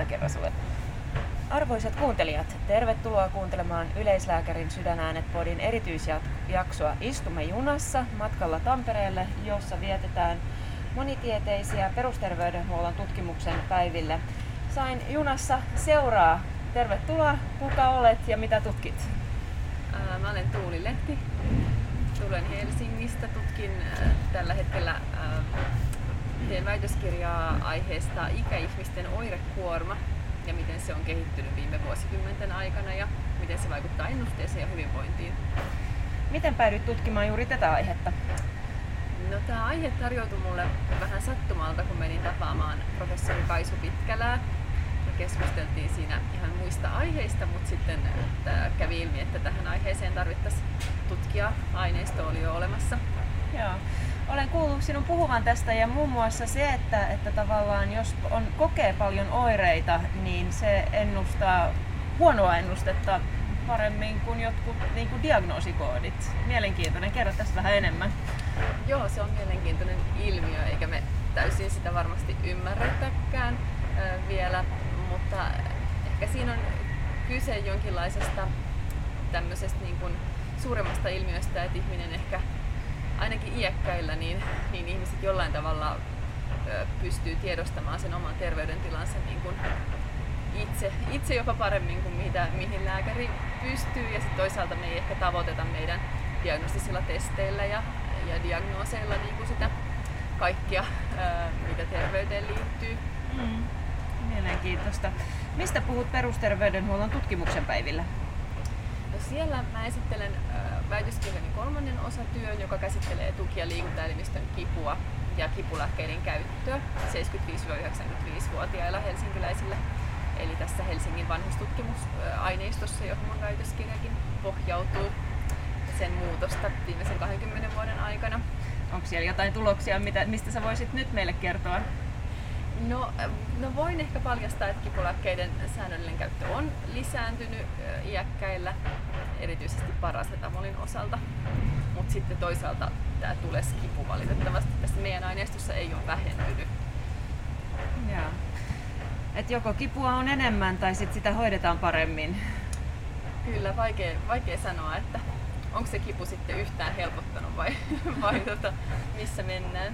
Mä kerron sulle. Arvoisat kuuntelijat, tervetuloa kuuntelemaan Yleislääkärin Sydänäänet-podin erityisjaksoa Istumme junassa matkalla Tampereelle, jossa vietetään monitieteisiä perusterveydenhuollon tutkimuksen päiville. Sain junassa seuraa. Tervetuloa, kuka olet ja mitä tutkit? Mä olen Tuuli Lehti. Tulen Helsingistä. Tutkin tällä hetkellä teen väitöskirjaa aiheesta ikäihmisten oirekuorma ja miten se on kehittynyt viime vuosikymmenten aikana ja miten se vaikuttaa ennusteeseen ja hyvinvointiin. Miten päädyit tutkimaan juuri tätä aihetta? No tämä aihe tarjoutui mulle vähän sattumalta, kun menin tapaamaan professori Kaisu Pitkälää. Ja keskusteltiin siinä ihan muista aiheista, mutta sitten kävi ilmi, että tähän aiheeseen tarvittaisiin tutkia. Aineisto oli jo olemassa. Joo. Olen kuullut sinun puhuvan tästä ja muun muassa se, että, että tavallaan jos on, kokee paljon oireita, niin se ennustaa huonoa ennustetta paremmin kuin jotkut niin kuin diagnoosikoodit. Mielenkiintoinen, kerro tästä vähän enemmän. Joo, se on mielenkiintoinen ilmiö, eikä me täysin sitä varmasti ymmärretäkään äh, vielä, mutta ehkä siinä on kyse jonkinlaisesta tämmöisestä niin kuin suuremmasta ilmiöstä, että ihminen ehkä ainakin iäkkäillä, niin, niin ihmiset jollain tavalla pystyy tiedostamaan sen oman terveydentilansa niin kuin itse, itse jopa paremmin kuin mitä, mihin lääkäri pystyy. Ja sitten toisaalta me ei ehkä tavoiteta meidän diagnostisilla testeillä ja, ja diagnooseilla niin kuin sitä kaikkia, mitä terveyteen liittyy. Mm. Mielenkiintoista. Mistä puhut perusterveydenhuollon tutkimuksen päivillä? No siellä mä esittelen väitöskirjani kolmannen osatyön, joka käsittelee tuki- ja liikuntaelimistön kipua ja kipulääkkeiden käyttöä 75-95-vuotiailla helsinkiläisillä. Eli tässä Helsingin vanhustutkimusaineistossa, johon mun väitöskirjakin pohjautuu sen muutosta viimeisen 20 vuoden aikana. Onko siellä jotain tuloksia, mitä, mistä sä voisit nyt meille kertoa? No, no voin ehkä paljastaa, että kipulääkkeiden säännöllinen käyttö on lisääntynyt iäkkäillä, erityisesti parasetamolin osalta. Mutta sitten toisaalta tämä tuleskipu valitettavasti tässä meidän aineistossa ei ole vähentynyt. Joo. Et joko kipua on enemmän tai sit sitä hoidetaan paremmin. Kyllä, vaikea, vaikea sanoa, että onko se kipu sitten yhtään helpottanut vai, vai tota, missä mennään.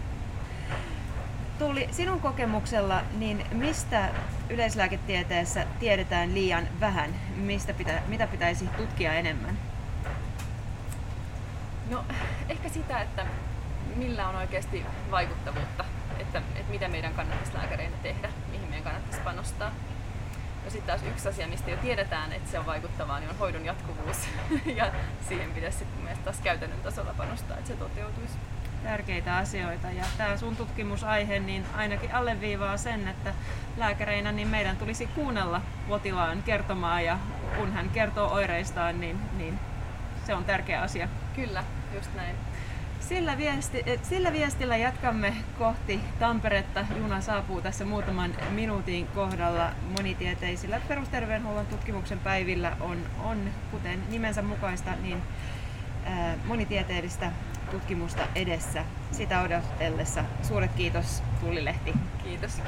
Tuuli, sinun kokemuksella, niin mistä yleislääketieteessä tiedetään liian vähän? Mistä pitä, mitä pitäisi tutkia enemmän? No ehkä sitä, että millä on oikeasti vaikuttavuutta, että, että mitä meidän kannattaisi lääkäreinä tehdä, mihin meidän kannattaisi panostaa. No sitten taas yksi asia, mistä jo tiedetään, että se on vaikuttavaa, niin on hoidon jatkuvuus. ja siihen pitäisi sitten taas käytännön tasolla panostaa, että se toteutuisi tärkeitä asioita. Ja tämä sun tutkimusaihe niin ainakin alleviivaa sen, että lääkäreinä niin meidän tulisi kuunnella potilaan kertomaa ja kun hän kertoo oireistaan, niin, niin se on tärkeä asia. Kyllä, just näin. Sillä, viesti, eh, sillä viestillä jatkamme kohti Tamperetta. Juna saapuu tässä muutaman minuutin kohdalla. Monitieteisillä perusterveydenhuollon tutkimuksen päivillä on, on kuten nimensä mukaista, niin monitieteellistä tutkimusta edessä. Sitä odotellessa suuret kiitos Tuuli Lehti. Kiitos.